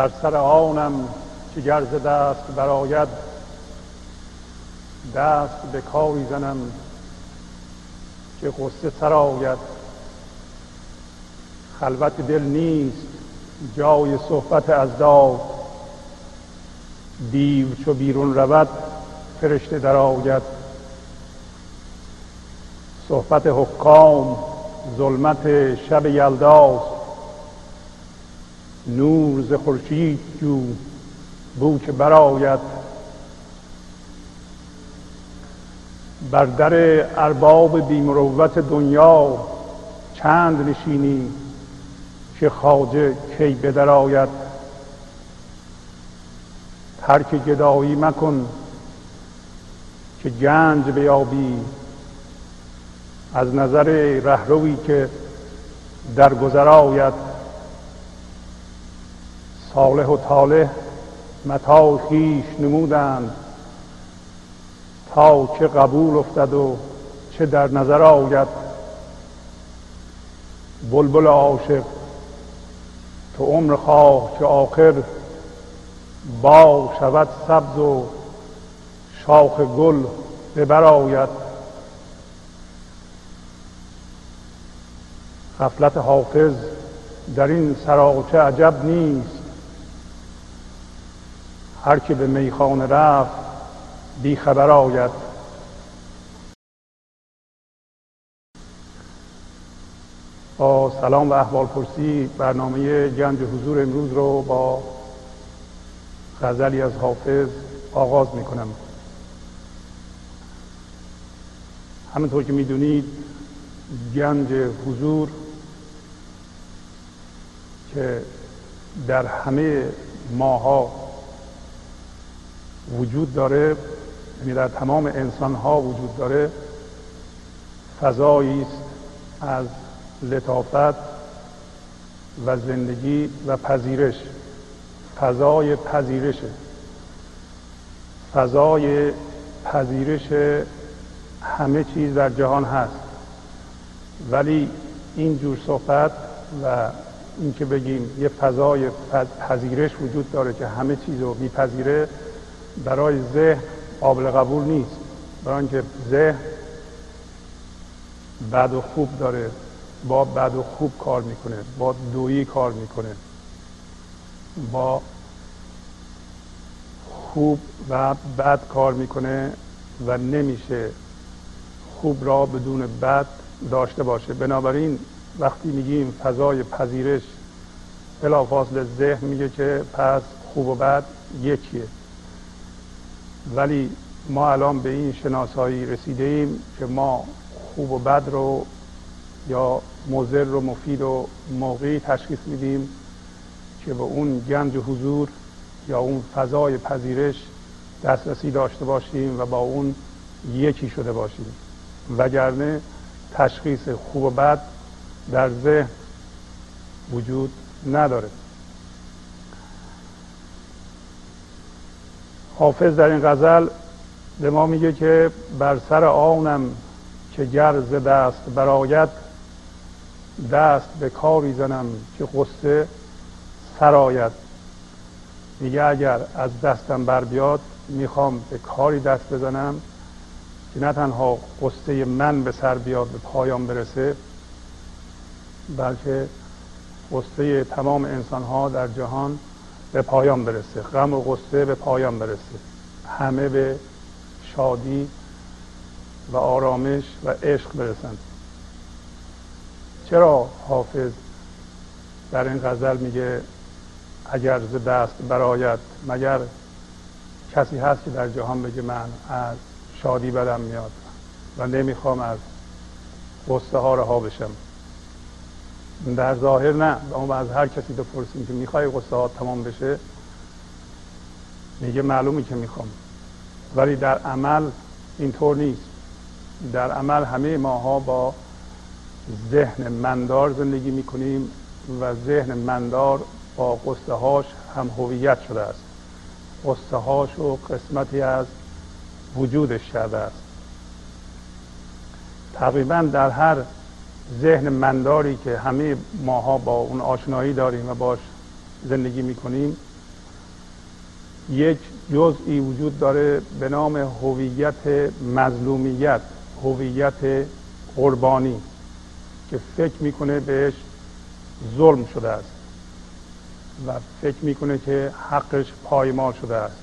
بر سر آنم که گرز دست براید دست به کاری زنم که قصه سرآید خلوت دل نیست جای صحبت از داد دیو چو بیرون رود فرشته درآید صحبت حکام ظلمت شب یلداز نور ز خورشید جو بو که برآید. بر در ارباب بیمروت دنیا چند نشینی که خواجه کی بدرآید ترک گدایی مکن که گنج بیابی. از نظر رهروی که در گذر آید. صالح و طالح متا خیش نمودند. تا چه قبول افتد و چه در نظر آید. بلبل عاشق تو عمر خواه که آخر با شود سبز و شاخ گل ببراید غفلت حافظ در این سراچه عجب نیست. هر که به میخانه رفت بی خبر آید. با سلام و احوال پرسی برنامه گنج حضور امروز رو با غزلی از حافظ آغاز می کنم همونطور که می‌دونید گنج حضور که در همه ماها وجود داره یعنی در تمام انسان ها وجود داره. فضایی است از لطافت و زندگی و پذیرش. فضای پذیرشه. فضای پذیرش همه چیز در جهان هست. ولی این جور صحبت و اینکه بگیم یه فضای پذیرش وجود داره که همه چیز رو میپذیره برای ذهن قابل قبول نیست. برای اینکه ذهن بد و خوب داره. با بد و خوب کار می‌کنه. با دویی کار می‌کنه. با خوب و بد کار می‌کنه و نمیشه خوب را بدون بد داشته باشه. بنابراین وقتی میگیم فضای پذیرش بلافاصله ذهن میگه که پس خوب و بد یکیه. ولی ما الان به این شناسایی رسیده ایم که ما خوب و بد رو یا مضر و مفید و موقعی تشخیص میدیم که به اون گنج حضور یا اون فضای پذیرش دسترسی داشته باشیم و با اون یکی شده باشیم. وگرنه تشخیص خوب و بد در ذهن وجود نداره. حافظ در این غزل به ما میگه که بر سر آنم که گرز دست براید دست به کاری زنم که قصه سرایت میگه اگر از دستم بر بیاد می‌خوام به کاری دست بزنم که نه تنها قصه من به سر بیاد به پایان برسه بلکه قصه تمام انسان ها در جهان به پایان برسه. غم و قصه به پایان برسه. همه به شادی و آرامش و عشق برسند چرا حافظ در این غزل میگه اگر ز دست برایت مگر کسی هست که در جهان بگه من از شادی بدم میاد و نمی‌خوام از قصه ها رها بشم؟ در ظاهر نه اما از هر کسی بپرسیم که می‌خوای قصه تمام بشه میگه معلومی که می‌خوام. ولی در عمل اینطور نیست. در عمل همه ماها با ذهن مندار زندگی می‌کنیم و ذهن مندار با قصه هاش هم هویت شده است. قصه هاش و قسمتی از وجودش کرده است. تقریبا در هر ذهن منداری که همه ماها با اون آشنایی داریم و باش زندگی می‌کنیم یک جزئی وجود داره به نام هویت مظلومیت هویت قربانی که فکر می‌کنه بهش ظلم شده است و فکر می‌کنه که حقش پایمال شده است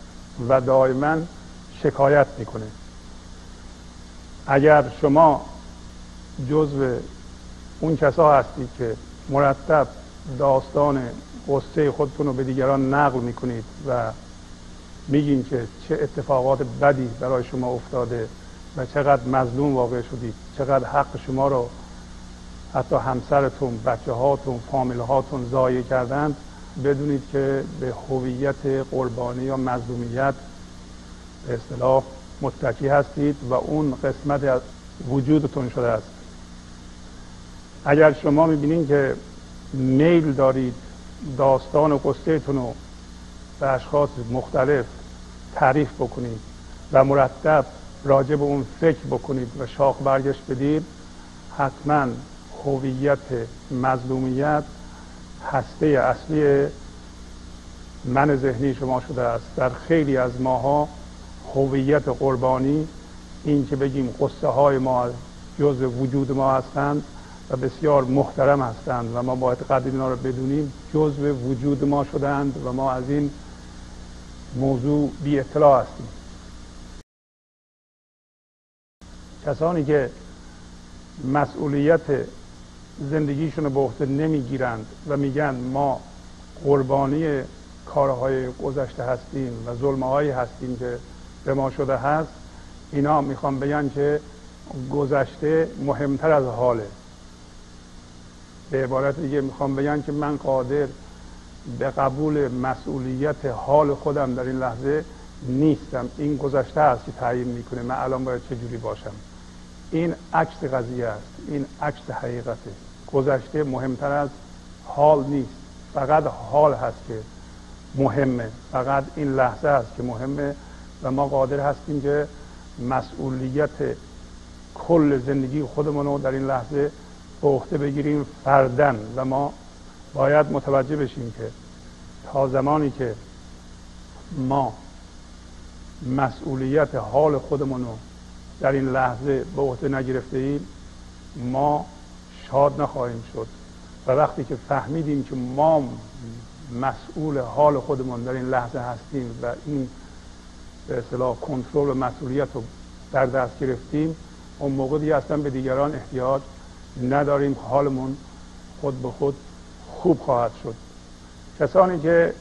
و دائما شکایت می‌کنه. اگر شما جزو اون کسا هستید که مرتب داستان قصه خودتون رو به دیگران نقل می‌کنید و میگین که چه اتفاقات بدی برای شما افتاده و چقدر مظلوم واقع شدید چقدر حق شما رو حتی همسرتون بچه هاتون فامیل هاتون ضایع کردند. بدونید که به هویت قربانی یا مظلومیت به اصطلاح متکی هستید و اون قسمت از وجودتون شده است. اگر شما می‌بینید که میل دارید داستان و قصهتون رو به اشخاص مختلف تعریف بکنید و مرتب راجع به اون فکر بکنید و شاخ برگش بدید حتما هویت مظلومیت هسته اصلی من ذهنی شما شده است. در خیلی از ماها هویت قربانی این که بگیم قصه های ما جز وجود ما هستند و بسیار محترم هستند و ما باید قدر اینا رو بدونیم. جزء وجود ما شدند و ما از این موضوع بی اطلاع هستیم. کسانی که مسئولیت زندگیشون رو به عهده نمی‌گیرند و میگن ما قربانی کارهای گذشته هستیم و ظلمهایی هستیم که به ما شده هست اینا می‌خوام بگن که گذشته مهمتر از حاله. به عبارت دیگه می‌خوام بگن که من قادر به قبول مسئولیت حال خودم در این لحظه نیستم. این گذشته است که تعیین می‌کنه. من الان باید چجوری باشم؟ این عکس قضیه است. این عکس حقیقته. گذشته مهمتر از حال نیست. فقط حال هست که مهمه. فقط این لحظه است که مهمه و ما قادر هستیم که مسئولیت کل زندگی خودمون رو در این لحظه به عهده بگیریم فردن و ما باید متوجه بشیم که تا زمانی که ما مسئولیت حال خودمون رو در این لحظه به عهده نگرفته ایم ما شاد نخواهیم شد. و وقتی که فهمیدیم که ما مسئول حال خودمون در این لحظه هستیم و این به اصطلاح کنترل و مسئولیت رو در دست گرفتیم اون موقع دیگه اصلا به دیگران احتیاج نداریم حالمون خود به خود خوب خواهد شد. کسانی که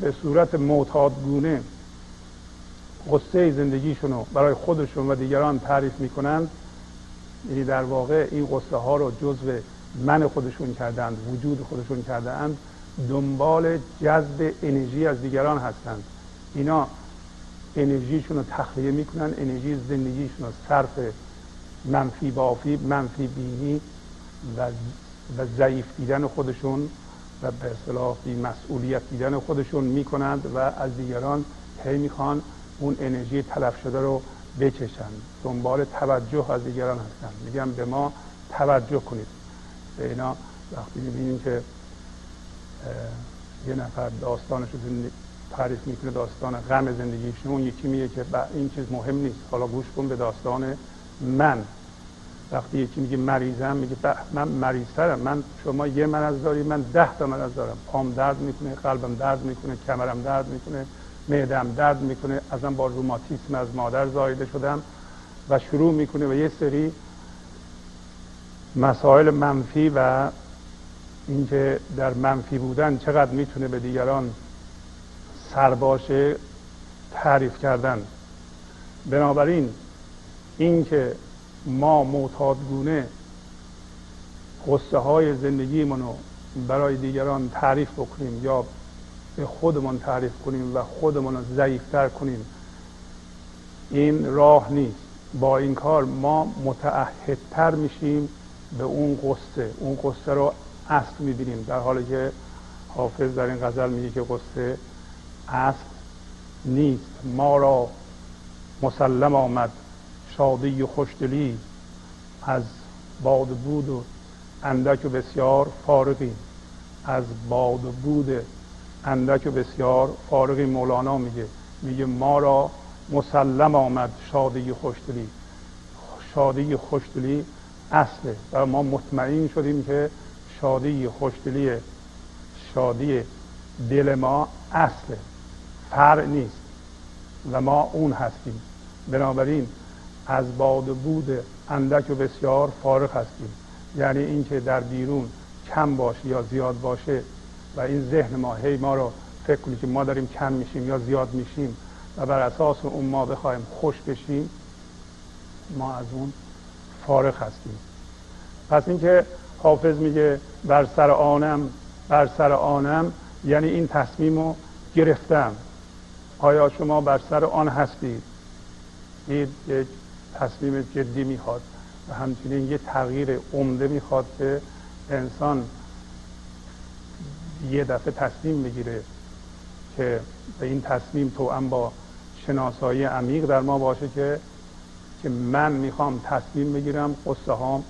به صورت معتادگونه قصه زندگیشون رو برای خودشون و دیگران تعریف می‌کنند یعنی در واقع این قصه ها رو جزو من خودشون کردند وجود خودشون کردند دنبال جذب انرژی از دیگران هستند. اینا انرژیشون رو تخلیه می‌کنن انرژی زندگیشون رو صرف منفی بافی منفی بینی و, و ضعیف دیدن خودشون و به اصطلاح مسئولیت دیدن خودشون می‌کنند و از دیگران هی می‌خوان اون انرژی تلف شده رو بکشند دنبال توجه از دیگران هستند میگم به ما توجه کنید. به اینا وقتی می‌بینیم که یه نفر داستانش رو تعریف می‌کنه داستان غم زندگیش اون یکی میگه که این چیز مهم نیست. حالا گوش کن به داستان من. وقتی یکی میگه مریضم میگه من مریضترم من شما یه مرض داری من ده تا مرض دارم. پام درد می‌کنه قلبم درد می‌کنه کمرم درد می‌کنه معدم درد می‌کنه ازم با روماتیسم از مادر زایده شدم و شروع می‌کنه و یه سری مسائل منفی و اینکه در منفی بودن چقدر می‌تونه به دیگران سرباشه تعریف کردن. بنابراین اینکه ما معتادگونه قصه های زندگیمون رو برای دیگران تعریف بکنیم یا به خودمون تعریف کنیم و خودمون رو ضعیفتر کنیم این راه نیست. با این کار ما متعهدتر میشیم به اون قصه اون قصه رو اصل می‌بینیم. در حالی که حافظ در این غزل میگه که قصه اصل نیست. ما را مسلم آمد. شادی و خوشدلی از باد بود و اندک و بسیار فارغیم. از باد بود اندک و بسیار فارغی مولانا میگه. میگه ما را مسلم آمد شادی خوشدلی. شادی خوشدلی اصله و ما مطمئن شدیم که شادی خوشدلی شادی دل ما اصله فرع نیست. و ما اون هستیم. بنابراین از باد بود اندک و بسیار فارغ هستیم. یعنی اینکه در بیرون کم باشه یا زیاد باشه و این ذهن ما هی ما رو فکر کنی که ما داریم کم میشیم یا زیاد میشیم و بر اساس اون ما بخوایم خوش بشیم ما از اون فارغ هستیم. پس اینکه حافظ میگه بر سر آنم بر سر آنم یعنی این تصمیم رو گرفتم. آیا شما بر سر آن هستید؟ یک تصمیم جدی می‌خواد و همچنین یه تغییر عمده می‌خواد که انسان یه دفعه تصمیم بگیره که به این تصمیم تو هم با شناسایی عمیق در ما باشه که که من می‌خوام تصمیم بگیرم قصه هام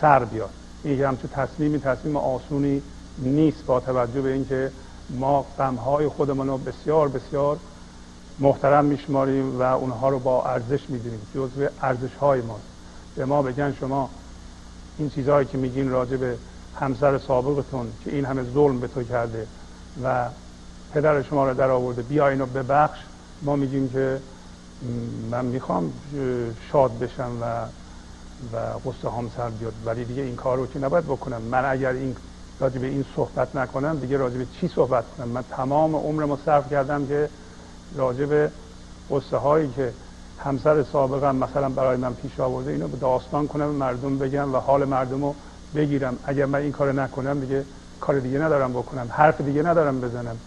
سر بیاد. این همچون تصمیمی تصمیم آسونی نیست با توجه به اینکه ما غمهای خودمان رو بسیار بسیار محترم میشماریم و اونها رو با ارزش می‌دونیم. جزو ارزش های ماست. به ما بگن شما این چیزهایی که میگین راجع به همسر سابقتون که این همه ظلم به تو کرده و پدر شما رو در آورده بیا اینو ببخش. ما میگیم که من می‌خوام شاد بشم و و قصه هم سر بیاد. ولی دیگه این کار رو که نباید بکنم. من اگر این راجع به این صحبت نکنم دیگه راجع به چی صحبت کنم؟ من تمام عمرمو صرف کردم که راجع به قصه هایی که همسر سابقم مثلا برای من پیش آورده اینو به داستان کنم مردم بگم و حال مردم رو بگیرم. اگر من این کار نکنم دیگه کار دیگه ندارم بکنم. حرف دیگه ندارم بزنم.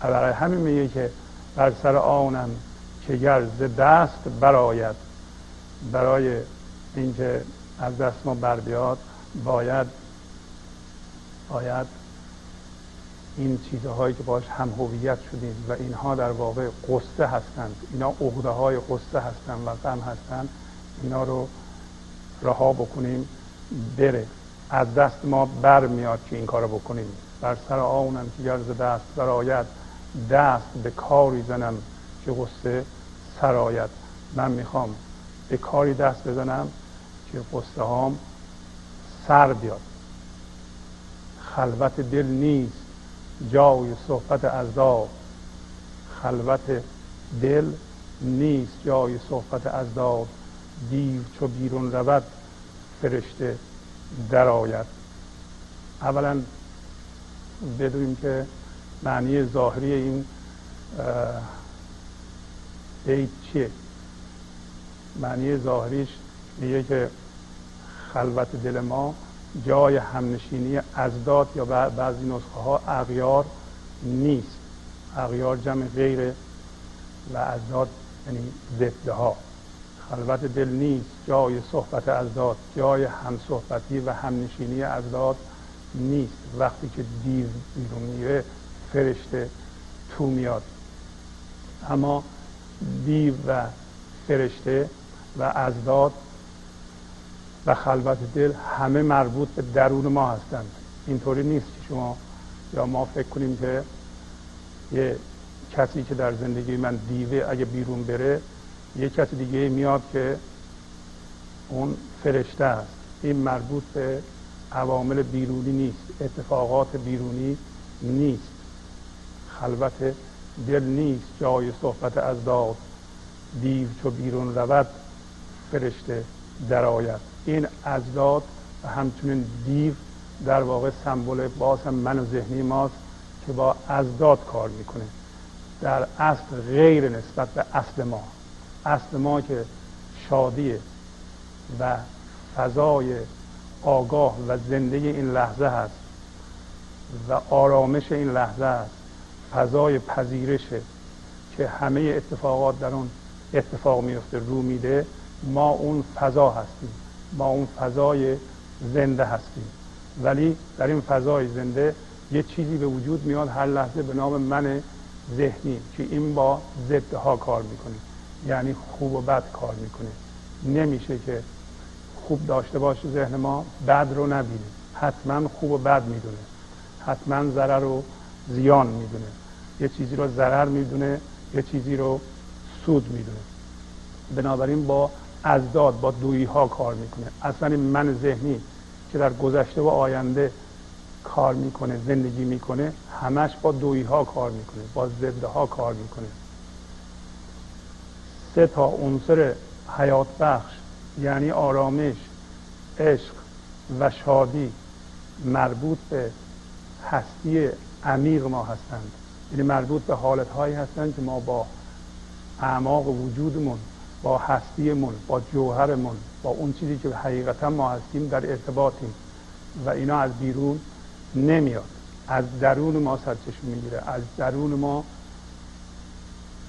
برای همین میگه که بر سر آنم که گرز دست براید برای اینکه از دست ما بر بیاد باید باید این چیزهایی که باش هم هویت شدیم و اینها در واقع قصه هستند. اینا عقده های قصه هستند و غم هستند. اینا رو رها بکنیم بره. از دست ما بر میاد که این کار رو بکنیم. بر سر آنم که گرز دست برآید دست به کاری زنم که قصه سرایت من می‌خوام به کاری دست بزنم که قصه هام سر بیاد. خلوت دل نیست. جای صحبت ازداد خلوت دل نیست جای صحبت ازداد دیو چو بیرون رود فرشته درآید. اولا بدونیم که معنی ظاهری این بیت چیه؟ معنی ظاهریش میگه که خلوت دل ما جای همنشینی ازداد یا بعضی نسخه ها اغیار نیست. اغیار جمع غیره و ازداد یعنی ضده ها خلوت دل نیست. جای صحبت ازداد جای همصحبتی و همنشینی ازداد نیست. وقتی که دیو بیرون میره فرشته تو میاد. اما دیو و فرشته و ازداد و خلوت دل همه مربوط به درون ما هستند. اینطوری نیست که شما یا ما فکر کنیم که یه کسی که در زندگی من دیوه اگه بیرون بره یه کسی دیگه میاد که اون فرشته است. این مربوط به عوامل بیرونی نیست. اتفاقات بیرونی نیست. خلوت دل نیست. جای صحبت از داد دیو چو بیرون رود فرشته درآید. این ازداد و همچنین دیو در واقع سمبل باز هم من و ذهنی ماست که با ازداد کار می‌کنه. در اصل غیر نسبت به اصل ما. اصل ما که شادیه و فضای آگاه و زنده این لحظه هست و آرامش این لحظه است فضای پذیرشه که همه اتفاقات در اون اتفاق میفته رو میده ما اون فضا هستیم. ما اون فضای زنده هستیم. ولی در این فضای زنده یه چیزی به وجود میاد هر لحظه به نام من ذهنی که این با ضد ها کار می‌کنه یعنی خوب و بد کار می‌کنه نمیشه که خوب داشته باشه ذهن ما بد رو نبینه. حتما خوب و بد می‌دونه. حتما ضرر و زیان می‌دونه. یه چیزی رو ضرر می‌دونه یه چیزی رو سود می‌دونه. بنابراین با ازداد با دویی ها کار می‌کنه. اصلا این من ذهنی که در گذشته و آینده کار می‌کنه زندگی می‌کنه همش با دویی ها کار می‌کنه با زده ها کار می‌کنه. سه تا عنصر حیات بخش یعنی آرامش عشق و شادی مربوط به هستی عمیق ما هستند. یعنی مربوط به حالت هایی هستند که ما با اعماق وجودمون با هستیمون با جوهرمون با اون چیزی که حقیقتا ما هستیم در ارتباطیم و اینا از بیرون نمیاد. از درون ما سرچشمه می‌گیره. از درون ما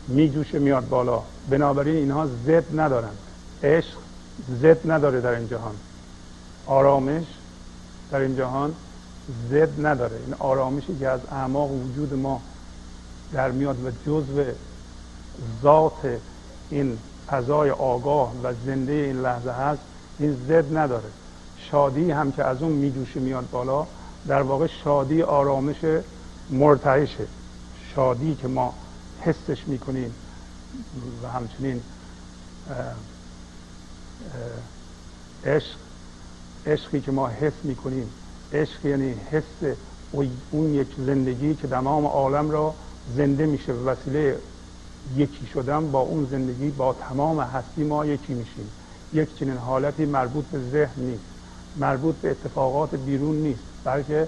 میجوشه میاد بالا. بنابراین اینها زد ندارند عشق زد نداره در این جهان. آرامش در این جهان زد نداره. این آرامشی که از اعماق وجود ما در میاد و جزو ذات این فضای آگاه و زنده این لحظه هست این زد نداره. شادی هم که از اون میجوشه میاد بالا در واقع شادی آرامش مرتعشه. شادی که ما حسش می‌کنیم و همچنین عشق عشقی که ما حس می‌کنیم. عشق یعنی حس اون یک زندگی که تمام عالم را زنده میشه وسیله یکی شدن با اون زندگی با تمام هستی ما یکی میشیم. یک چنین حالتی مربوط به ذهن نیست مربوط به اتفاقات بیرون نیست بلکه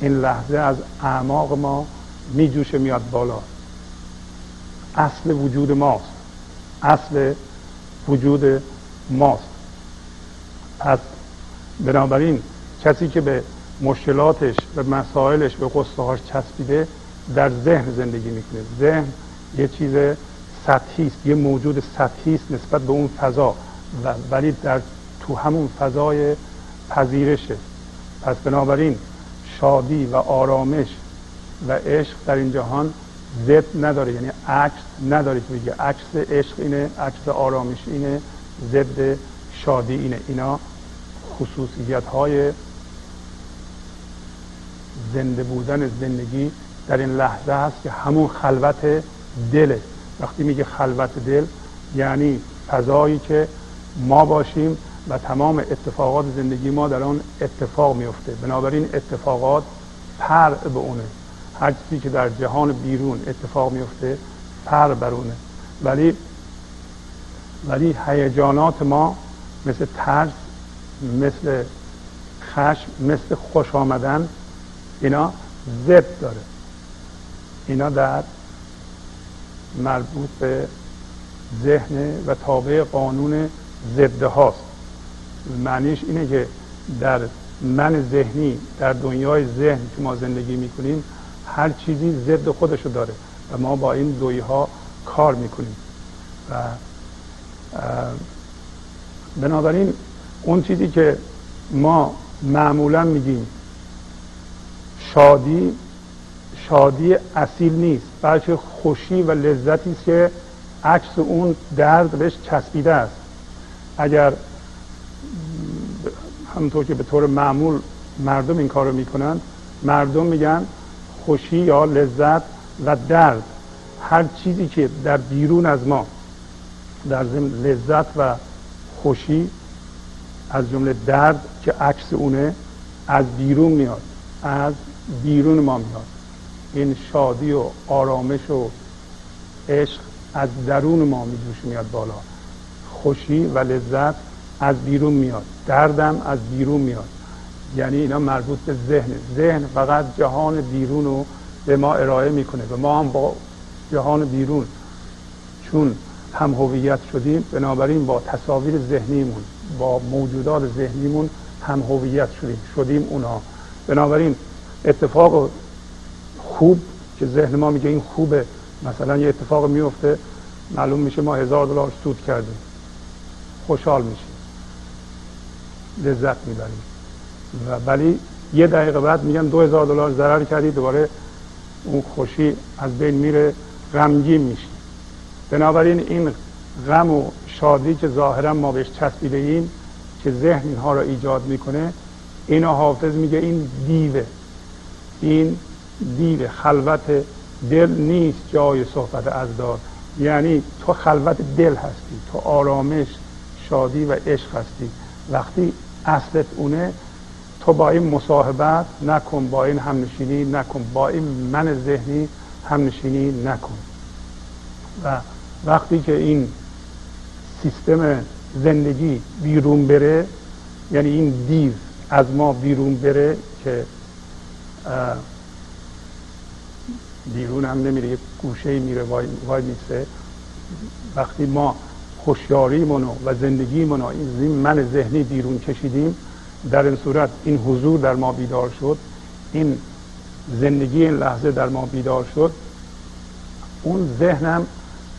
این لحظه از اعماق ما میجوشه میاد بالا. اصل وجود ماست. اصل وجود ماست. پس بنابراین کسی که به مشکلاتش به مسائلش به قصه چسبیده در ذهن زندگی می‌کنه. ذهن یه چیز سطحی است یه موجود سطحی است نسبت به اون فضا و ولی در تو همون فضای پذیرشه. پس بنابراین شادی و آرامش و عشق در این جهان ضد نداره یعنی عکس نداره که بگه عکس عشق اینه عکس آرامش اینه ضد شادی اینه. اینا خصوصیت های زنده بودن زندگی در این لحظه هست که همون خلوت دله وقتی میگه خلوت دل یعنی فضایی که ما باشیم و تمام اتفاقات زندگی ما در آن اتفاق میفته. بنابراین اتفاقات پر به اونه. هر چیزی که در جهان بیرون اتفاق میفته پر بر اونه. ولی ولی هیجانات ما مثل ترس مثل خشم مثل خوش آمدن اینا ضد داره. اینا در مربوط به ذهن و تابع قانون ضده هاست. معنیش اینه که در من ذهنی در دنیای ذهن که ما زندگی می‌کنیم هر چیزی ضد خودشو داره و ما با این دوی ها کار می‌کنیم. و بنابراین اون چیزی که ما معمولا میگیم شادی شادی اصیل نیست بلکه خوشی و لذتی است که عکس اون درد بهش چسبیده است. اگر همونطور که به طور معمول مردم این کارو می‌کنند مردم میگن خوشی یا لذت و درد هر چیزی که در بیرون از ما در ضمن لذت و خوشی از جمله درد که عکس اونه از بیرون میاد از بیرون ما میاد. این شادی و آرامش و عشق از درون ما میجوش میاد بالا. خوشی و لذت از بیرون میاد. دردم از بیرون میاد. یعنی اینا مربوط به ذهن. ذهن فقط جهان بیرون رو به ما ارائه می‌کنه. و ما هم با جهان بیرون. چون هم هویت شدیم بنابراین با تصاویر ذهنیمون با موجودات ذهنیمون هم هویت شدیم. شدیم اونها بنابراین اتفاق خوب که ذهن ما میگه این خوبه. مثلا یه اتفاق میفته معلوم میشه ما هزار دلار سود کردیم. خوشحال میشیم. لذت می‌بریم. و ولی یه دقیقه بعد میگن دو هزار دلار ضرر کردی دوباره اون خوشی از بین میره غمگین میشی. بنابراین این غم و شادی که ظاهرا ما بهش چسبیده ایم که ذهن اینها را ایجاد می‌کنه اینو حافظ میگه این دیوه. این دیو خلوت دل نیست جای صحبت از دار یعنی تو خلوت دل هستی تو آرامش شادی و عشق هستی. وقتی اصلت اونه تو با این مصاحبت نکن با این همنشینی نکن با این من ذهنی همنشینی نکن. و وقتی که این سیستم زندگی بیرون بره یعنی این دیو از ما بیرون بره که بیرون هم نمیره یک گوشه میره وای, میسته وقتی ما خوشیاریمون و زندگیمون این من ذهنی بیرون کشیدیم در این صورت این حضور در ما بیدار شد این زندگی این لحظه در ما بیدار شد اون ذهنم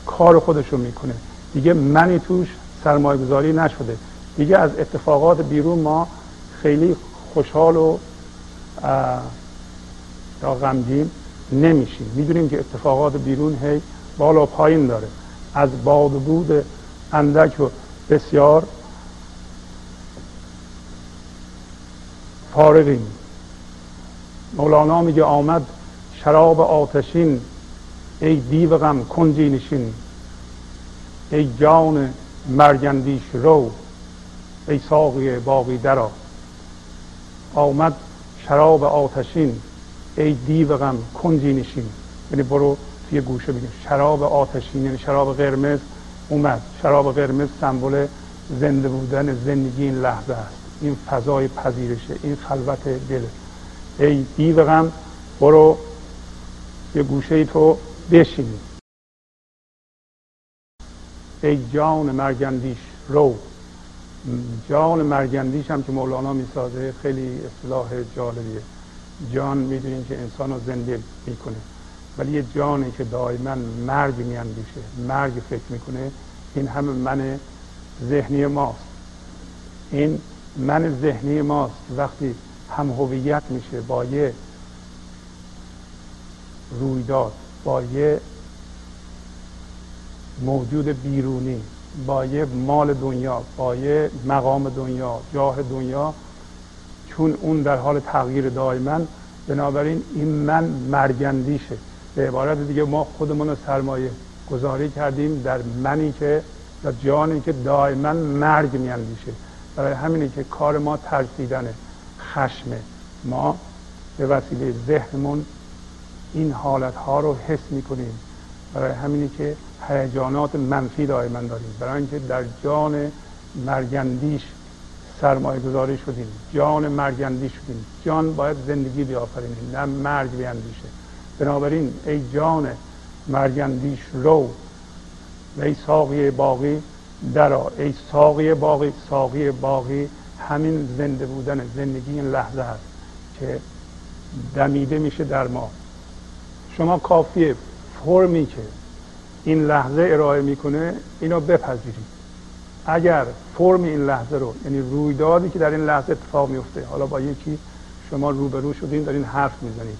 کار خودشو می‌کنه. دیگه منی توش سرمایه گذاری نشده. دیگه از اتفاقات بیرون ما خیلی خوشحال و غمگین نمیشیم می‌دونیم که اتفاقات بیرون هی بالا پایین داره. از باد بود اندک و بسیار فارغیم. مولانا میگه آمد شراب آتشین ای دیو غم کنجی نشین. ای جان مرگندیش رو ای ساقی باقی درا. آمد شراب آتشین ای دیو غم کنجی نشین یعنی برو توی گوشه بگیم شراب آتشین یعنی شراب قرمز اومد. شراب قرمز سمبل زنده بودن زندگی این لحظه است. این فضای پذیرشه. این خلوت دل. ای دیو غم برو یه گوشه تو بشینی ای جان مرگندیش رو. جان مرگندیش هم که مولانا می‌سازه خیلی اصلاح جالبیه. جان می‌دونیم که انسان رو زنده می‌کنه. ولی یه جانی که دائما مرگ میاندیشه مرگ فکر می‌کنه این همه من ذهنی ماست. این من ذهنی ماست. وقتی هم هویت میشه با یه رویداد با یه موجود بیرونی با یه مال دنیا با یه مقام دنیا جاه دنیا چون اون در حال تغییر دائما بنابراین این من مرگندیشه به عبارت دیگه ما خودمون رو سرمایه گذاری کردیم در منی که یا جانی که دائما مرگ میاندیشه. برای همینه که کار ما ترسیدن خشمه. ما به وسیله ذهنمون این حالت ها رو حس می‌کنیم. برای همینه که هیجانات منفی دائما داریم. برای اینکه در جان مرگندیش سرمایه گذاری شدیم جان مرگندی شدیم. جان باید زندگی بیافرینه نه مرگ بیاندیشه. بنابراین ای جان مرگندیش رو و ای ساقی باقی درا ای ساقی باقی ساقی باقی همین زنده بودن زندگی این لحظه هست که دمیده میشه در ما. شما کافیه فرمی که این لحظه ارائه می‌کنه اینو بپذیرید. اگر فرم این لحظه رو یعنی رویدادی که در این لحظه اتفاق میفته حالا با یکی شما روبرو شدین دارین حرف می‌زنید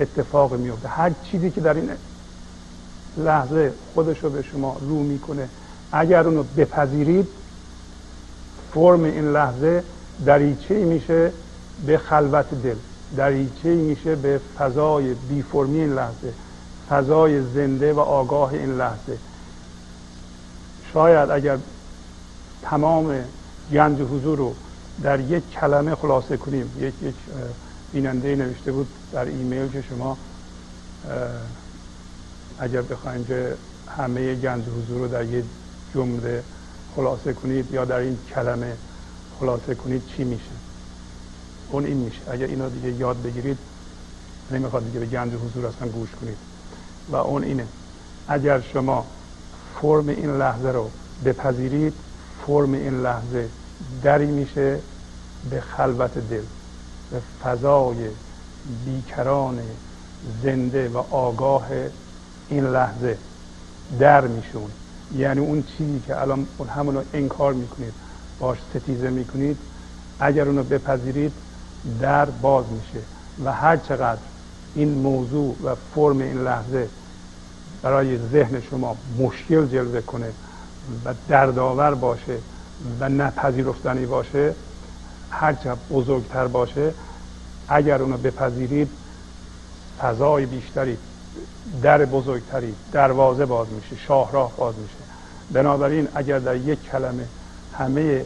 اتفاق میفته هر چیزی که در این لحظه خودش رو به شما رو می‌کنه اگر اونو بپذیرید فرم این لحظه دریچه میشه به خلوت دل. دریچه میشه به فضای بی فرمی این لحظه فضای زنده و آگاه این لحظه. شاید اگر تمام گنج حضور رو در یک کلمه خلاصه کنیم. یک یک بیننده نوشته بود در ایمیل که شما اگر بخوایم که همه گنج حضور رو در یک جمله خلاصه کنید یا در این کلمه خلاصه کنید چی میشه؟ اون این میشه. اگر اینو دیگه یاد بگیرید نمی‌خواد دیگه به گنج حضور اصلا گوش کنید. و اون اینه. اگر شما فرم این لحظه رو بپذیرید فرم این لحظه دری میشه به خلوت دل به فضای بیکران زنده و آگاه این لحظه در میشون یعنی اون چیزی که الان اون همون رو انکار می‌کنید باش ستیزه می‌کنید اگر اونو بپذیرید در باز میشه. و هر چقدر این موضوع و فرم این لحظه برای ذهن شما مشکل جلوه کنه و دردآور باشه و نپذیرفتنی باشه هرچه بزرگتر باشه اگر اونو بپذیرید فضای بیشتری در بزرگتری دروازه باز میشه شاهراه باز میشه. بنابراین اگر در یک کلمه همه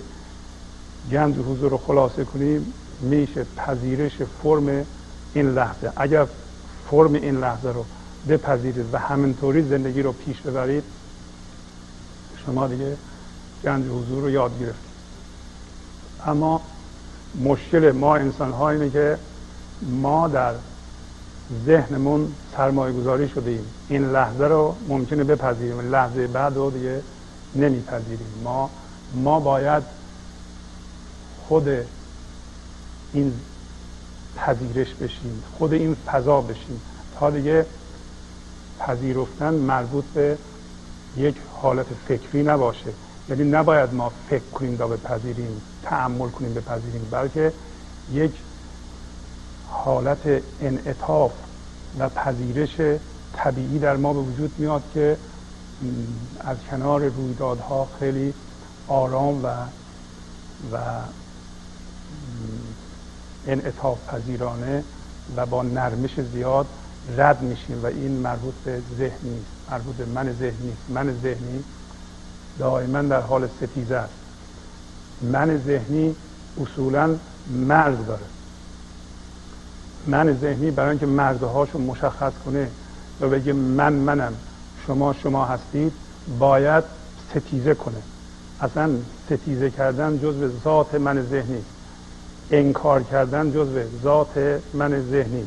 گنج حضور رو خلاصه کنیم میشه پذیرش فرم این لحظه. اگر فرم این لحظه رو بپذیرید و همینطوری زندگی رو پیش ببرید شما دیگه گنج حضور رو یاد گرفتید اما مشکل ما انسان ها اینه که ما در ذهنمون سرمایه گذاری شده ایم. این لحظه رو ممکنه بپذیریم لحظه بعد رو دیگه نمیپذیریم. ما ما باید خود این پذیرش بشیم خود این فضا بشیم تا دیگه پذیرفتن مربوط به یک حالت فکری نباشه. یعنی نباید ما فکر کنیم تا بپذیریم تعمل کنیم بپذیریم بلکه یک حالت انعطاف و پذیرش طبیعی در ما به وجود میاد که از کنار رویدادها خیلی آرام و و انعطاف پذیرانه و با نرمش زیاد رد میشیم و این مربوط به ذهن نیست. مربوط به من ذهنی من ذهنی دائما در حال ستیزه است. من ذهنی اصولا مرز داره. من ذهنی برای اینکه مرزهاش رو مشخص کنه و بگه من منم شما شما هستید باید ستیزه کنه. اصلا ستیزه کردن جز ذات من ذهنی انکار کردن جزء ذات من ذهنی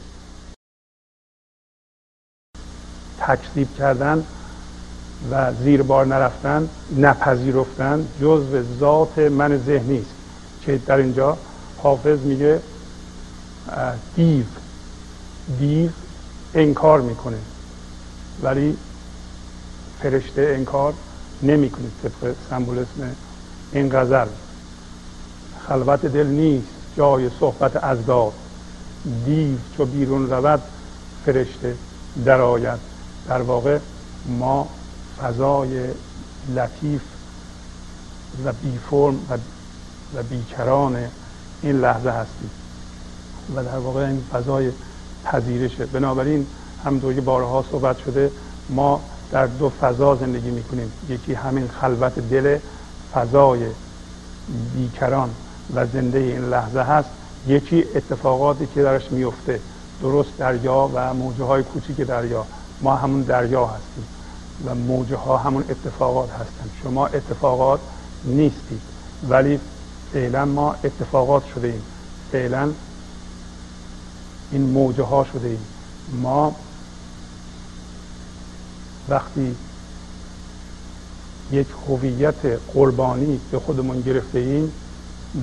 تکذیب کردن و زیر بار نرفتن نپذیرفتن جزء ذات من ذهنی است که در اینجا حافظ میگه دیو دیو انکار می‌کنه. ولی فرشته انکار نمی‌کنه طبق سمبولیسم این غزل. خلوت دل نیست جای صحبت از داد. دیو چو بیرون رود فرشته درآید. در واقع ما فضای لطیف و بی فرم و, بیکران این لحظه هستیم. و در واقع این فضای پذیرشه. بنابراین همونطور که بارها صحبت شده ما در دو فضا زندگی می‌کنیم. یکی همین خلوت دل فضای بیکران و زنده این لحظه هست. یکی اتفاقاتی که درش میفته درست دریا و موجه های کوچیک دریا. ما همون دریا هستیم و موجه ها همون اتفاقات هستن. شما اتفاقات نیستید ولی فعلا ما اتفاقات شده ایم فعلا این موجه ها شده ایم ما وقتی یک هویت قربانی به خودمون گرفته ایم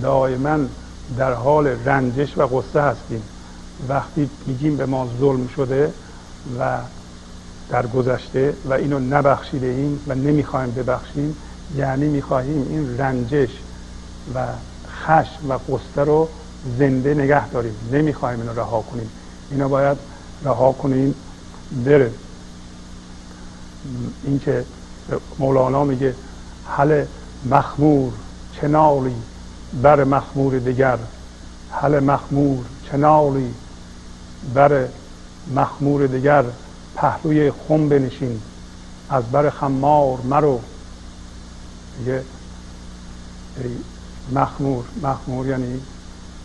دائما در حال رنجش و غصه هستیم. وقتی میگیم به ما ظلم شده و در گذشته و اینو نبخشیده ایم و نمی‌خوایم ببخشیم. یعنی می‌خواهیم این رنجش و خشم و قصه رو زنده نگه داریم. نمی‌خوایم اینو رها کنیم. اینو باید رها کنیم بره. اینکه مولانا میگه حل مخمور چنالی بر مخمور دیگر حل مخمور چنالی بر مخمور دیگر پهلوی خم بنشین. از بر خمار مرو. دیگه مخمور مخمور یعنی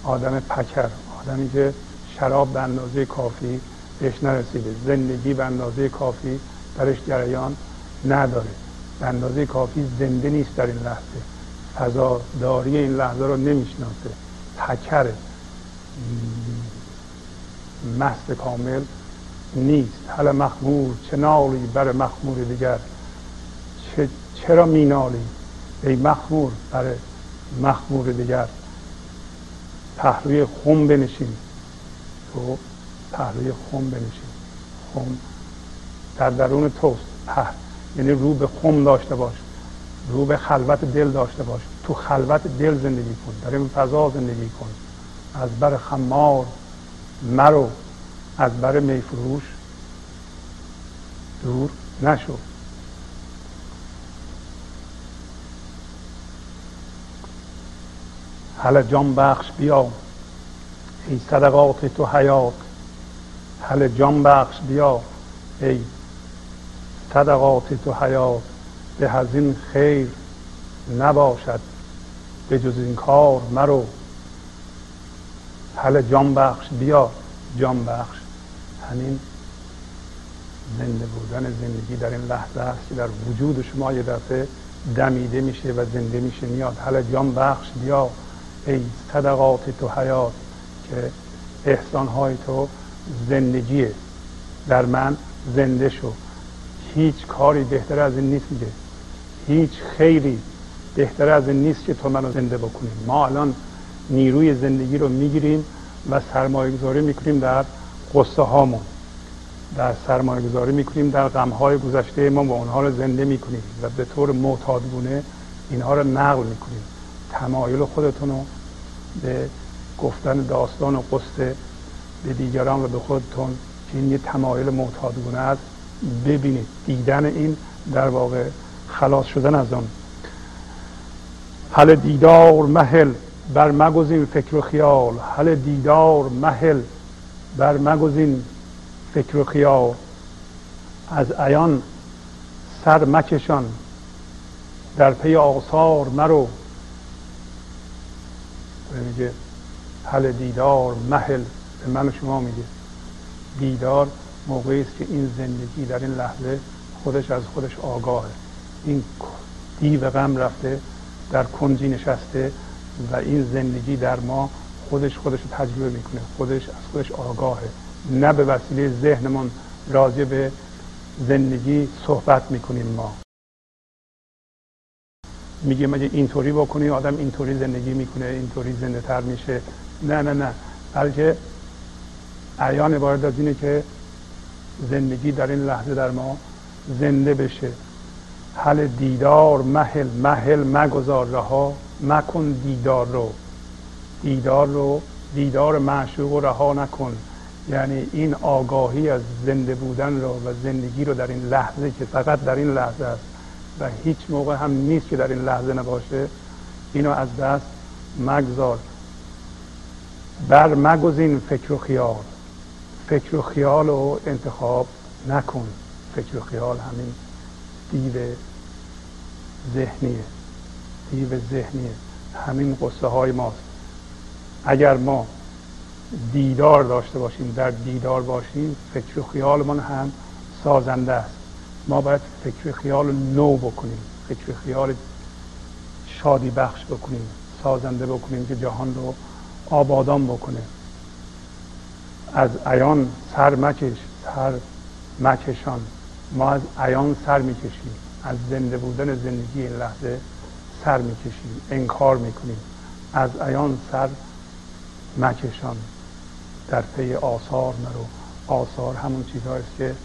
آدم پکر آدمی که شراب به اندازه کافی بهش نرسیده. زندگی به اندازه کافی درش جریان نداره. به اندازه کافی زنده نیست در این لحظه. فضاداری این لحظه رو نمی‌شناسه. پکر. مست کامل. نیست. حالا مخمور چه نالی بر مخمور دیگر؟ چرا مینالی؟ ای مخمور بر مخمور دیگر. پهلوی خم بنشین. تو پهلوی خم بنشین. خم در درون توست. پهل یعنی رو به خم داشته باش. رو به خلوت دل داشته باش. تو خلوت دل زندگی کن. در این فضا زندگی کن. از بر خمار مرو. از بر میفروش. دور نشو. حالا جان بخش بیا. ای صدقات تو حیات. حل جان بخش بیا. ای صدقات تو حیات. به از این خیر نباشد. به جز این کار مرو. حل جان بخش بیا. جان بخش همین زنده بودن زندگی در این لحظه است که در وجود شما یه دفعه دمیده میشه و زنده میشه. میاد حالا جان بخش بیا. ای صدقات تو حیات که احسانهای تو زندگیه. در من زنده شو. هیچ کاری بهتر از این نیست میگه. هیچ خیری بهتر از این نیست که تو منو زنده بکنیم ما الان نیروی زندگی رو می‌گیریم و سرمایه گذاری می‌کنیم در قصه هامون در سرمایه گذاری می‌کنیم در غمهای گذشته ما و اونها رو زنده می‌کنیم و به طور معتادگونه اینها رو نقل می‌کنیم. تمایل خودتون رو به گفتن داستان و قصه به دیگران و به خودتون که این یه تمایل معتادگونه است ببینید. دیدن این در واقع خلاص شدن از آن. حل دیدار محل بر مگزین فکر و خیال. حل دیدار محل بر مگزین فکر و خیال. از عیان سر مکشان در پی آثار مرو. میگه حل دیدار محل به من شما میگه. دیدار موقعی است که این زندگی در این لحظه خودش از خودش آگاهه. این دیو غم رفته در کنجی نشسته و این زندگی در ما خودش خودش رو تجربه می‌کنه. خودش از خودش آگاهه. نه به وسیله ذهنمون راضی به زندگی صحبت می‌کنیم ما. میگه مگه اینطوری بکنی؟ آدم اینطوری زندگی می‌کنه اینطوری زنده تر میشه. نه نه نه. بلکه عیان عبارت از اینه که زندگی در این لحظه در ما زنده بشه. حل دیدار محل محل مگذار رها. مکن دیدار رو. دیدار رو دیدار معشوق رو رها نکن. یعنی این آگاهی از زنده بودن رو و زندگی رو در این لحظه که فقط در این لحظه است و هیچ موقع هم نیست که در این لحظه نباشه اینو از دست مگذار. بر مگزین فکر و خیال. فکر و خیال رو انتخاب نکن. فکر و خیال همین دیو ذهنیه. دیو ذهنیه. همین قصه های ماست. اگر ما دیدار داشته باشیم در دیدار باشیم فکر و خیالمان هم سازنده است. ما باید فکر خیال نو بکنیم فکر خیال شادی بخش بکنیم سازنده بکنیم که جهان رو آبادان بکنه. از عیان سر مکش سر مکشان. ما از عیان سر می‌کشیم از زنده بودن زندگی این لحظه سر می‌کشیم انکار می‌کنیم. از عیان سر مکشان در پی آثار نرو. آثار همون چیزهاییست که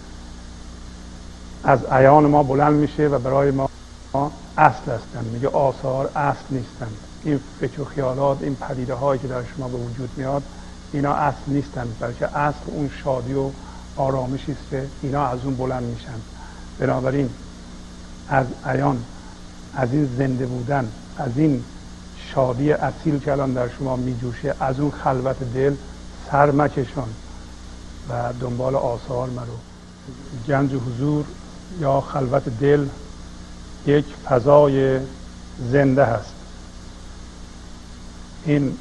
از عیان ما بلند میشه و برای ما اصل هستن. میگه آثار اصل نیستن. این فکر و خیالات این پدیده هایی که در شما به وجود میاد اینا اصل نیستن. بلکه اصل اون شادی و آرامشی است که اینا از اون بلند میشن. بنابراین از عیان از این زنده بودن از این شادی اصیل که الان در شما میجوشه از اون خلوت دل سر مکشان و دنبال آثار مرو. گنج حضور یا خلوت دل یک فضای زنده هست. این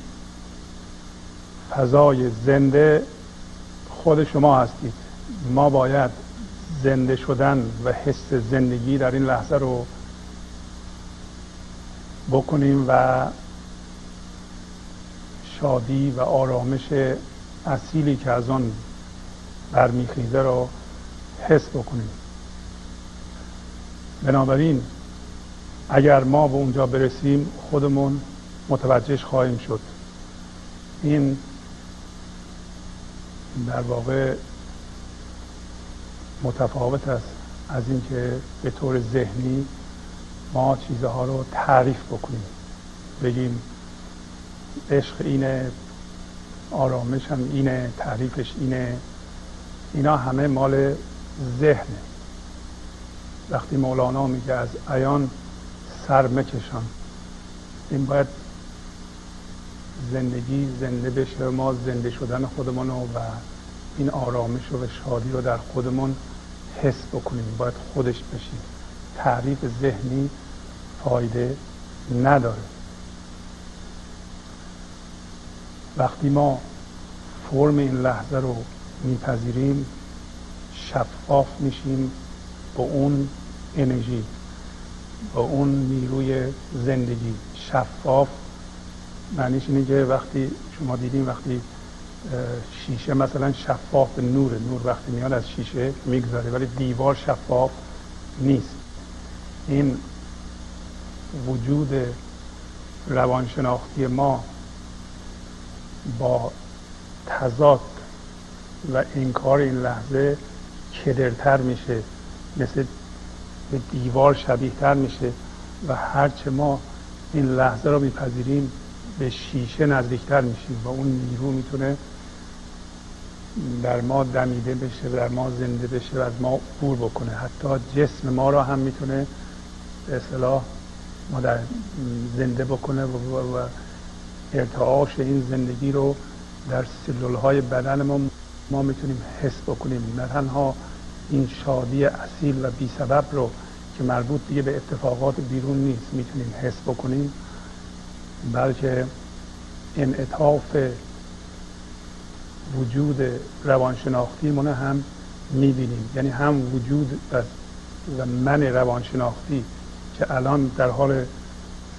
فضای زنده خود شما هستید. ما باید زنده شدن و حس زندگی در این لحظه رو بکنیم و شادی و آرامش اصیلی که از آن برمیخیزه رو حس بکنیم. بنابراین اگر ما به اونجا برسیم خودمون متوجهش خواهیم شد. این در واقع متفاوت است از اینکه به طور ذهنی ما چیزها رو تعریف بکنیم. بگیم عشق اینه آرامش هم اینه تعریفش اینه. اینا همه مال ذهنه. وقتی مولانا میگه از عیان سر مکشان این باید زندگی زنده بشه ما زنده شدن خودمون و این آرامش و شادی رو در خودمون حس بکنیم. باید خودش بشیم. تعریف ذهنی فایده نداره. وقتی ما فرم این لحظه رو میپذیریم شفاف میشیم با اون انرژی با اون نیروی زندگی. شفاف معنیش اینه که وقتی شما دیدیم وقتی شیشه مثلا شفاف به نور نور وقتی میاد از شیشه می‌گذاره ولی دیوار شفاف نیست. این وجود روانشناختی ما با تضاد و انکار این لحظه کدرتر میشه مثل به دیوار شبیه تر میشه و هرچه ما این لحظه رو میپذیریم به شیشه نزدیکتر میشیم و اون نیرو می‌تونه در ما دمیده بشه در ما زنده بشه و از ما عبور بکنه. حتی جسم ما را هم می‌تونه به اصطلاح ما در زنده بکنه و, و ارتعاش این زندگی رو در سلول های بدن ما ما می‌تونیم حس بکنیم. نه تنها این شادی اصیل و بی سبب رو که مربوط دیگه به اتفاقات بیرون نیست می‌تونیم حس بکنیم بلکه انعطاف وجود روانشناختی منه هم می‌بینیم. یعنی هم وجود و من روانشناختی که الان در حال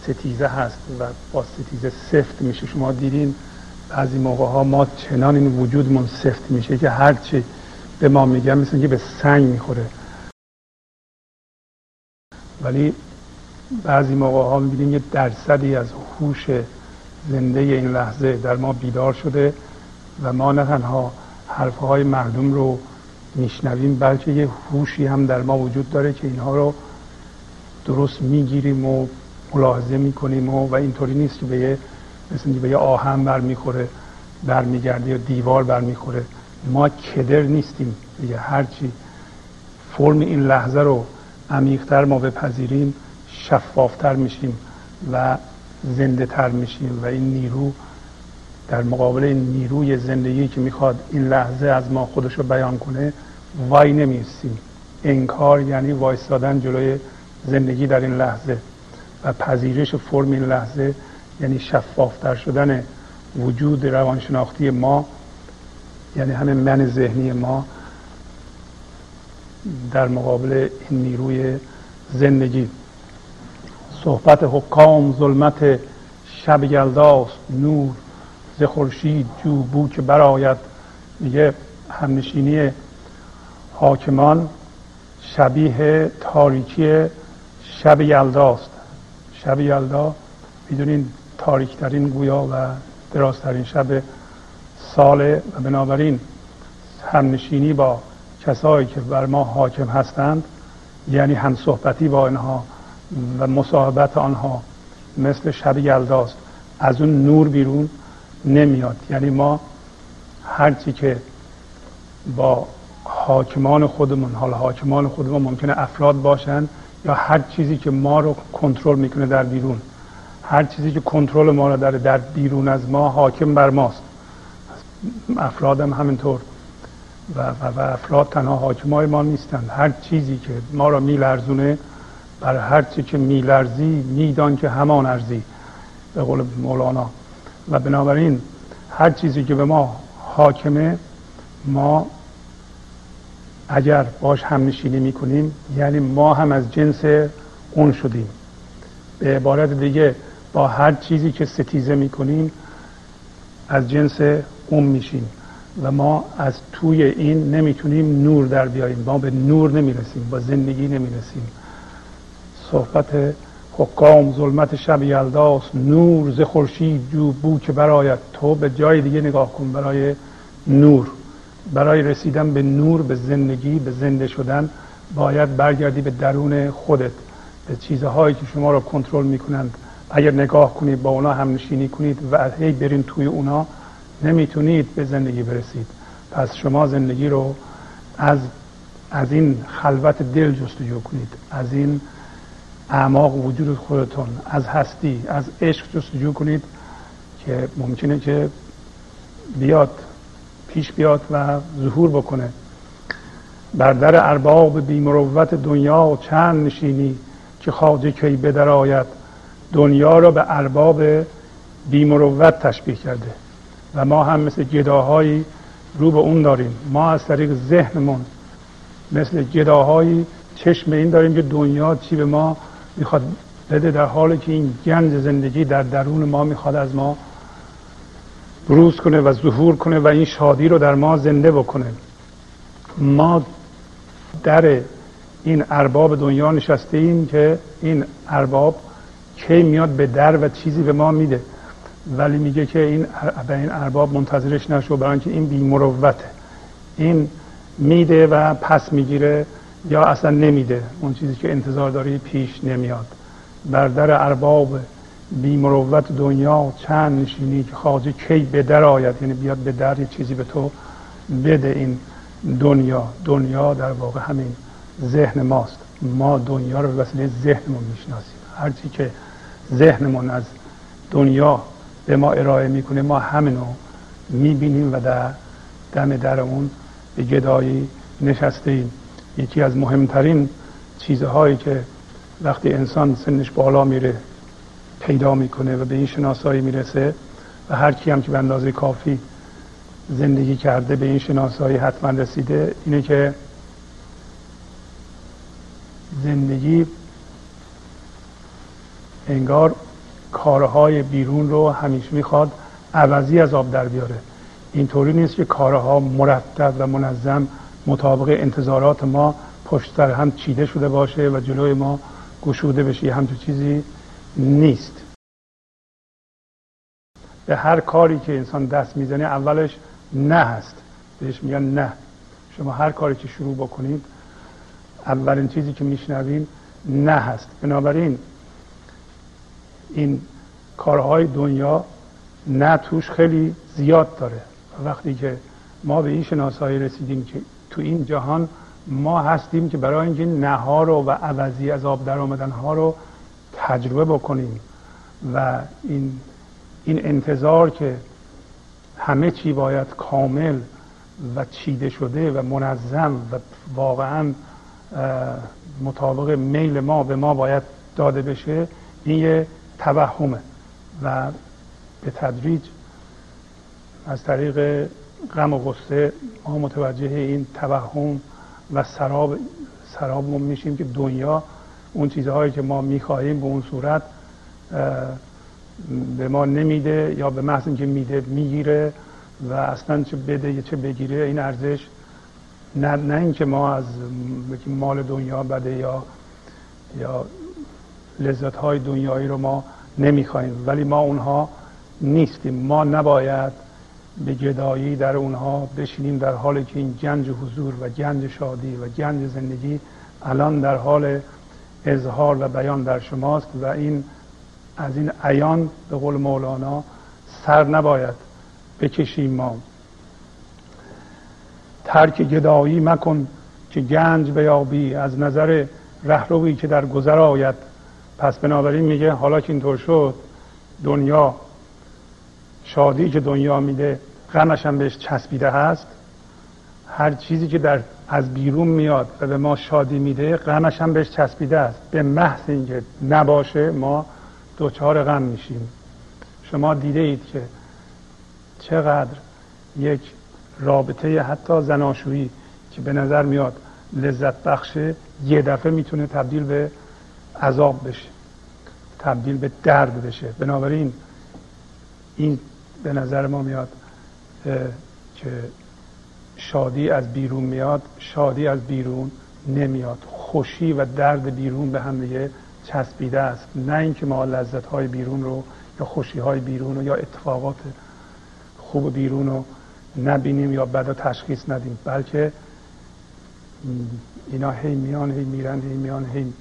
ستیزه هست و با ستیزه سفت میشه. شما دیدین بعضی موقع ها ما چنان این وجودمون سفت میشه که هرچی به ما میگن مثل که به سنگ می‌خوره. ولی بعضی موقع ها می‌بینیم یه درصدی از هوش زنده این لحظه در ما بیدار شده و ما نه تنها حرفهای مردم رو میشنویم بلکه یه هوشی هم در ما وجود داره که اینها رو درست می‌گیریم و ملاحظه می‌کنیم و, و اینطوری نیست که به یه مثل به یه آهن برمیخوره برمیگرده یا دیوار برمیخوره. ما کدر نیستیم دیگه. هرچی فرم این لحظه رو عمیقتر ما بپذیریم شفافتر میشیم و زنده تر میشیم و این نیرو در مقابل این نیروی زندگی که می‌خواد این لحظه از ما خودش رو بیان کنه وای نمیستیم انکار یعنی وایستادن جلوی زندگی در این لحظه و پذیرش فرم این لحظه یعنی شفافتر شدن وجود روانشناختی ما یعنی همه من ذهنی ما در مقابل این نیروی زندگی. صحبت حکام ظلمت شب یلداست نور ز خورشید جو بو که براید میگه همنشینی حاکمان شبیه تاریکی شب یلداست. شب یلدا می‌دونین تاریکترین گویا و درازترین شب ساله و بنابراین همنشینی با کسایی که بر ما حاکم هستند یعنی هم صحبتی با اینها و مصاحبت آنها مثل شب یلداست از اون نور بیرون نمیاد. یعنی ما هرچی که با حاکمان خودمون حالا حاکمان خودمون ممکنه افراد باشن یا هر چیزی که ما رو کنترل می‌کنه در بیرون هر چیزی که کنترل ما رو داره در بیرون از ما حاکم بر ماست. افرادم همینطور. و, و, و افراد تنها حاکمای ما نیستند. هر چیزی که ما را میلرزونه بر هر چی که میلرزی میدان که همان ارزی. به قول مولانا. و بنابراین هر چیزی که به ما حاکمه ما اگر باش هم نشینی می‌کنیم یعنی ما هم از جنس اون شدیم. به عبارت دیگه با هر چیزی که ستیزه می‌کنیم از جنس اون میشیم و ما از توی این نمی‌تونیم نور در بیاییم. ما به نور نمی‌رسیم با زندگی نمی‌رسیم. صحبت حکام ظلمت شب یلداست نور ز خورشید جو بو که برایت تو به جای دیگه نگاه کن برای نور. برای رسیدن به نور به زندگی به زنده شدن باید برگردی به درون خودت به چیزهایی که شما را کنترل می‌کنند. اگر نگاه کنید با اونا هم نشینی کنید و هی برین توی اونا نمی‌تونید به زندگی برسید. پس شما زندگی رو از از این خلوت دل جستجو کنید. از این اعماق وجود خودتون از هستی از عشق جستجو کنید که ممکنه که بیاد پیش بیاد و ظهور بکنه. بر در ارباب بیمروت دنیا چند نشینی که خواجه کی بدر آید دنیا را به ارباب بیمروت تشبیه کرده. و ما هم مثل گداهایی رو به اون داریم. ما از طریق ذهنمون مثل گداهایی چشم این داریم که دنیا چی به ما می‌خواد بده در حالی که این گنج زندگی در درون ما می‌خواد از ما بروز کنه و ظهور کنه و این شادی رو در ما زنده بکنه. ما در این ارباب دنیا نشسته ایم که این ارباب کی میاد به در و چیزی به ما میده. ولی میگه که این به این ارباب منتظرش نشو برای اینکه این بیمروته این میده و پس می‌گیره یا اصلا نمیده. اون چیزی که انتظار داری پیش نمیاد. بر در ارباب بیمروت دنیا چند نشینی که خواجه کی به در آید یعنی بیاد به در یه چیزی به تو بده. این دنیا دنیا در واقع همین ذهن ماست. ما دنیا رو به وسیله ذهنمون می‌شناسیم. هرچی که ذهنمون از دنیا به ما ارائه می‌کنه ما همینو می‌بینیم و در دم در اون به گدایی نشسته ایم. یکی از مهمترین چیزهایی که وقتی انسان سنش بالا میره پیدا می‌کنه و به این شناسایی می‌رسه و هر کی هم که به اندازه کافی زندگی کرده به این شناسایی حتما رسیده اینه که زندگی انگار کارهای بیرون رو همیشه می‌خواد عوضی از آب در بیاره. اینطوری نیست که کارها مرتب و منظم مطابق انتظارات ما پشت سر هم چیده شده باشه و جلوی ما گشوده بشه. همچون چیزی نیست. به هر کاری که انسان دست می‌زنه اولش نه هست. بهش میگن نه. شما هر کاری که شروع بکنید اولین چیزی که میشنویم نه هست. بنابراین این کارهای دنیا نه توش خیلی زیاد داره. وقتی که ما به این شناسایی رسیدیم که تو این جهان ما هستیم که برای اینکه نها رو و عوضی از آب در آمدن ها رو تجربه بکنیم و این این انتظار که همه چی باید کامل و چیده شده و منظم و واقعا مطابق میل ما به ما باید داده بشه این یه توهمه و به تدریج از طریق غم و غصه ما متوجه این توهم و سراب سرابمون میشیم که دنیا اون چیزهایی که ما می‌خواهیم به اون صورت به ما نمیده یا به محض اینکه میده می‌گیره و اصلا چه بده چه بگیره این ارزش نه, نه اینکه ما از مال دنیا بده یا یا لذت های دنیایی رو ما نمی‌خوایم. ولی ما اونها نیستیم. ما نباید به گدایی در اونها بشینیم در حالی که این گنج حضور و گنج شادی و گنج زندگی الان در حال اظهار و بیان در شماست و این از این عیان به قول مولانا سر نباید بکشیم ما. ترک گدایی مکن که گنج بیابی از نظر رهروی که در گذر آید. پس بنابراین میگه حالا که اینطور شد دنیا شادی که دنیا میده غمش هم بهش چسبیده هست. هر چیزی که در از بیرون میاد و به ما شادی میده غمش هم بهش چسبیده است. به محض اینکه نباشه ما دوچار غم میشیم. شما دیده اید که چقدر یک رابطه حتی زناشویی که به نظر میاد لذت بخشه یه دفعه می‌تونه تبدیل به عذاب بشه تبدیل به درد بشه. بنابراین این به نظر ما میاد که شادی از بیرون میاد شادی از بیرون نمیاد. خوشی و درد بیرون به هم چسبیده است. نه اینکه ما لذت های بیرون رو یا خوشی های بیرون رو یا اتفاقات خوب بیرون رو نبینیم یا بعدا تشخیص ندیم بلکه اینا هی میان هی میرن هی میان هی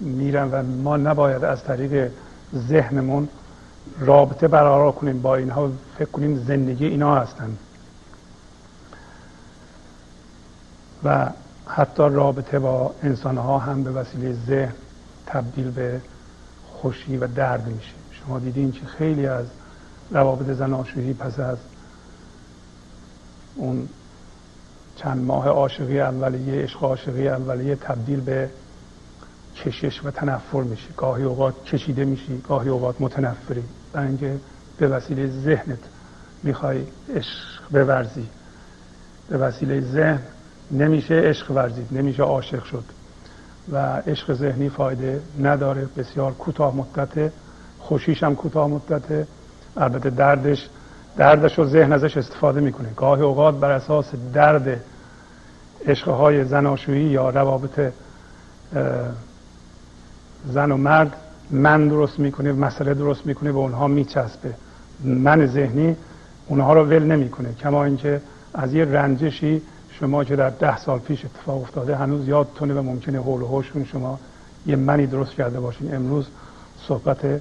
میرن و ما نباید از طریق ذهنمون رابطه برقرار کنیم با اینها. فکر کنیم زندگی اینا هستن. و حتی رابطه با انسان ها هم به وسیله ذهن تبدیل به خوشی و درد میشه. شما دیدین که خیلی از روابط زناشویی پس از اون چند ماه عاشقی اولیه عشق عاشقی اولیه تبدیل به کشش و تنفر میشه. گاهی اوقات کشیده میشی گاهی اوقات متنفری. برای اینکه به وسیله ذهنت می‌خوای عشق بورزی. به وسیله ذهن نمیشه عشق ورزید نمیشه عاشق شد. و عشق ذهنی فایده نداره. بسیار کوتاه مدته خوشیش هم کوتاه مدته البته دردش دردش رو ذهن ازش استفاده می‌کنه. گاهی اوقات بر اساس درد عشقهای زناشویی یا روابط زن و مرد من درست می‌کنه مسئله درست می‌کنه به اونها میچسبه. من ذهنی اونها رو ول نمی‌کنه. کما اینکه از یه رنجشی شما که در ده سال پیش اتفاق افتاده هنوز یادتونه و ممکنه حول و حوشون شما یه منی درست کرده باشین. امروز صحبت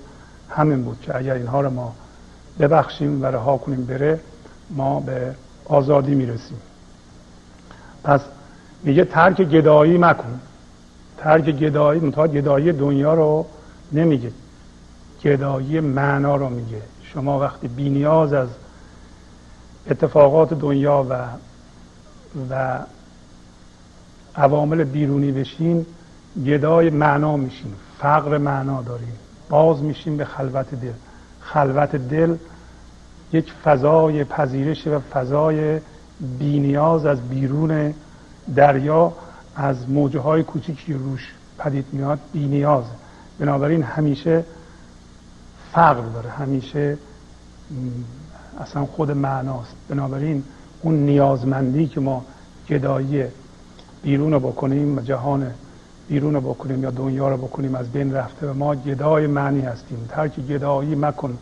همین بود که اگر اینها رو ما ببخشیم و رها کنیم بره ما به آزادی می‌رسیم. پس میگه ترک گدایی مکن. ترک گدایی منتها گدایی دنیا رو نمیگه. گدایی معنا رو میگه. شما وقتی بینیاز از اتفاقات دنیا و و عوامل بیرونی بشین گدای معنا میشین. فقر معنا داریم باز میشیم به خلوت دل. خلوت دل یک فضای پذیرش و فضای بینیاز از بیرون دریا از موجه های کوچیکی روش پدید میاد بینیاز. بنابراین همیشه فقر داره. همیشه اصلا خود معناست. بنابراین اون نیازمندی که ما گدایی بیرون رو بکنیم و جهان بیرون رو بکنیم یا دنیا رو بکنیم از بین رفته و ما گدای معنی هستیم. ترک گدایی مکن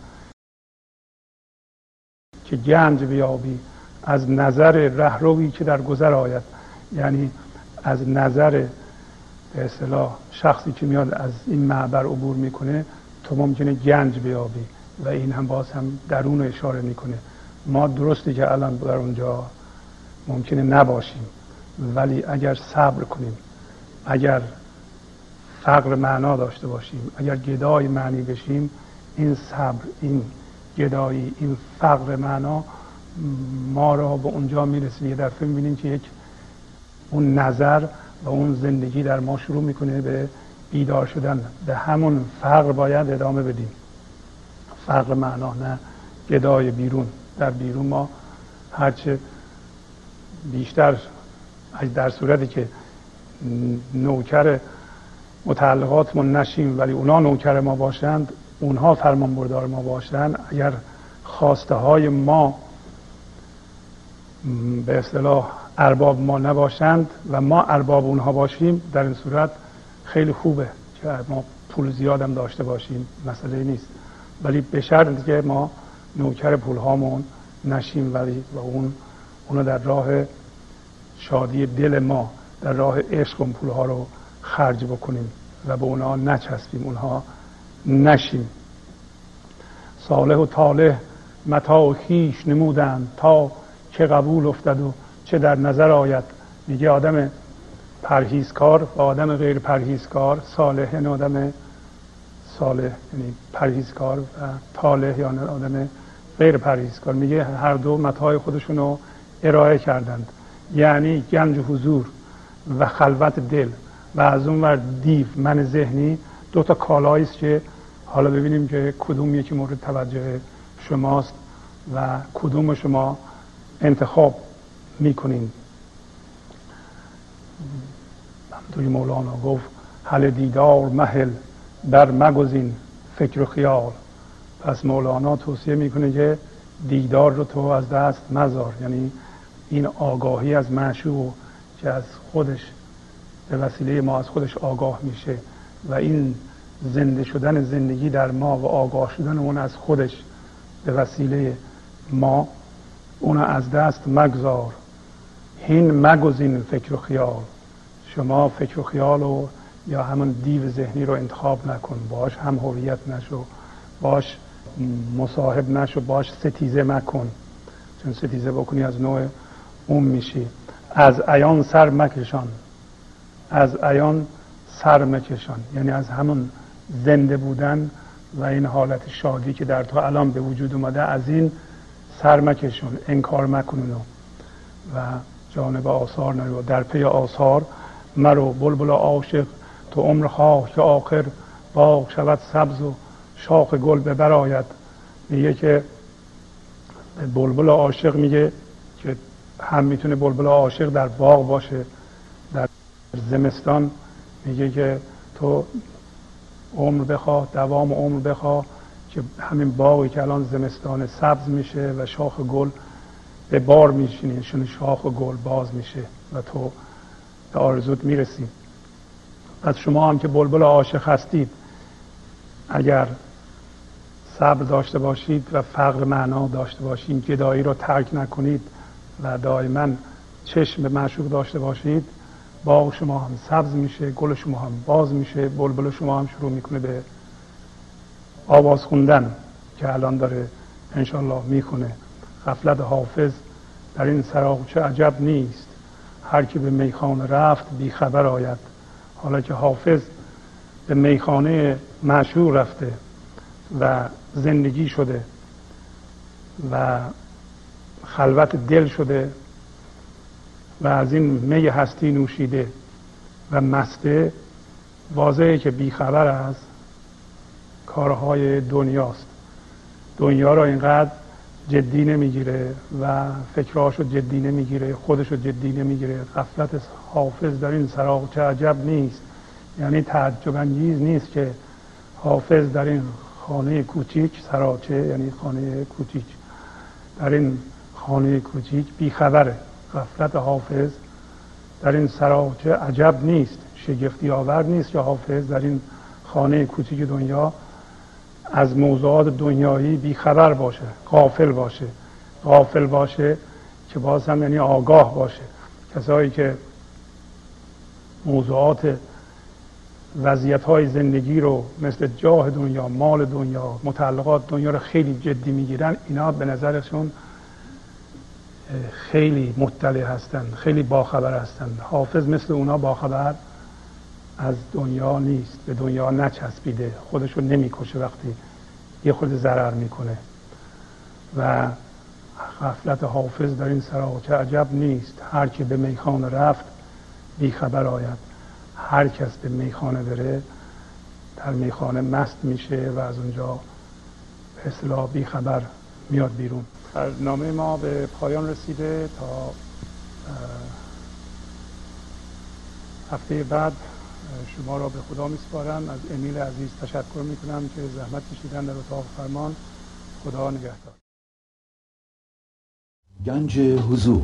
که گنج بیابی از نظر رهروی که در گذر آید. یعنی از نظر به اصطلاح شخصی که میاد از این معبر عبور می‌کنه تو ممکنه گنج بیابی و این هم باز هم درون اشاره می‌کنه. ما درسته که الان در اونجا ممکنه نباشیم ولی اگر صبر کنیم اگر فقر معنا داشته باشیم اگر گدای معنی بشیم این صبر این گدایی این فقر معنا ما را به اونجا می‌رسیم یه دفعه می‌بینیم که یک اون نظر و اون زندگی در ما شروع می‌کنه به بیدار شدن. به همون فقر باید ادامه بدیم. فقر معنا نه گدای بیرون. در بیرون ما هرچه بیشتر در صورتی که نوکر متعلقاتمون نشیم ولی اونا نوکر ما باشند اونها فرمان بردار ما باشند. اگر خواسته های ما به اصطلاح ارباب ما نباشند و ما ارباب اونها باشیم در این صورت خیلی خوبه که ما پول زیادم داشته باشیم. مسئله نیست. ولی به شرط که ما نوکر پول هامون نشیم ولی و اون اونو در راه شادی دل ما در راه عشق اون پول ها رو خرج بکنیم و به اونها نچسبیم اونها نشیم. صالح و طالح متا و خیش نمودن تا چه قبول افتد و چه در نظر آید. میگه آدم پرهیزکار و آدم غیر پرهیزکار صالح یعنی آدم صالح یعنی پرهیزکار و طالح یعنی آدم غیر پرهیزکار. میگه هر دو متای خودشون رو ارائه کردند. یعنی گنج حضور و خلوت دل. و از اون ور دیو من ذهنی دو تا کالایی است که حالا ببینیم که کدوم یکی مورد توجه شماست و کدوم شما انتخاب می‌کنین. دوی مولانا گفت حل دیدار محل در مگزین فکر و خیال. پس مولانا توصیه می‌کنه که دیدار رو تو از دست مزار. یعنی این آگاهی از معشوق که از خودش به وسیله ما از خودش آگاه میشه و این زنده شدن زندگی در ما و آگاه شدن اون از خودش به وسیله ما اون از دست مگذار. هین مگزین فکر و خیال. شما فکر و خیال و یا همون دیو ذهنی رو انتخاب نکن. باش هم هویت نشو. باش مصاحب نشو باش ستیزه مکن. چون ستیزه بکنی از نوع اون میشی. از ایان سر مکشان. از ایان سر مکشان. یعنی از همون زنده بودن و این حالت شادی که در تو الان به وجود اومده از این سر مکشون انکار مکنونو و جانب آثار نرو. در پی آثار مرو. بلبل عاشق تو عمر خواه که آخر باغ شود سبز و شاخ گل به براید میگه که بلبل عاشق میگه که هم می‌تونه بلبل عاشق در باغ باشه در زمستان میگه که تو عمر بخواه دوام عمر بخواه که همین باقی که الان زمستان سبز میشه و شاخ گل به بار میشینی شاخ گل باز میشه و تو به آرزوت می‌رسی. پس شما هم که بلبل عاشق هستید اگر صبر داشته باشید و فقر معنا داشته باشید گدایی رو ترک نکنید و دائما چشم به معشوق داشته باشید. باغ شما هم سبز میشه گل شما هم باز میشه بلبل شما هم شروع می‌کنه به آواز خوندن که الان داره انشالله می‌کنه غفلت حافظ در این سراغچه عجب نیست. هر کی به میخانه رفت بیخبر آید. حالا که حافظ به میخانه معشوق رفته و زندگی شده و خلوت دل شده و از این می هستی نوشیده و مسته واضحه که بیخبر از کارهای دنیاست. دنیا را اینقدر جدی نمی‌گیره و فکرهاشو جدی نمی‌گیره خودشو جدی نمی‌گیره. غفلت حافظ در این سراغ چه عجب نیست. یعنی تعجب انگیز نیست که حافظ در این خانه کوچیک سراچه یعنی خانه کوچیک. در این خانه کوچیک بیخبره غفلت حافظ. در این سراچه عجب نیست شگفتی آور نیست که حافظ در این خانه کوچیک دنیا از موضوعات دنیایی بیخبر باشه غافل باشه. غافل باشه که باز هم یعنی آگاه باشه. کسایی که موضوعات وضعیت های زندگی رو مثل جاه دنیا مال دنیا متعلقات دنیا رو خیلی جدی می‌گیرن اینا به نظرشون خیلی مطلع هستند خیلی باخبر هستند حافظ مثل اونا باخبر از دنیا نیست به دنیا نچسبیده خودش رو نمی‌کشه وقتی یه خود ضرر می‌کنه. و غفلت حافظ در این سراغچه عجب نیست. هر که به میخانه رفت بیخبر آید. هر کس به میخانه بره در میخانه مست میشه و از اونجا به اصطلاح بیخبر میاد بیرون. نامه ما به پایان رسیده تا هفته بعد شما را به خدا میسپارم. از امیل عزیز تشکر می‌کنم که زحمت کشیدن در اتاق فرمان. خدا نگهدار. گنج حضور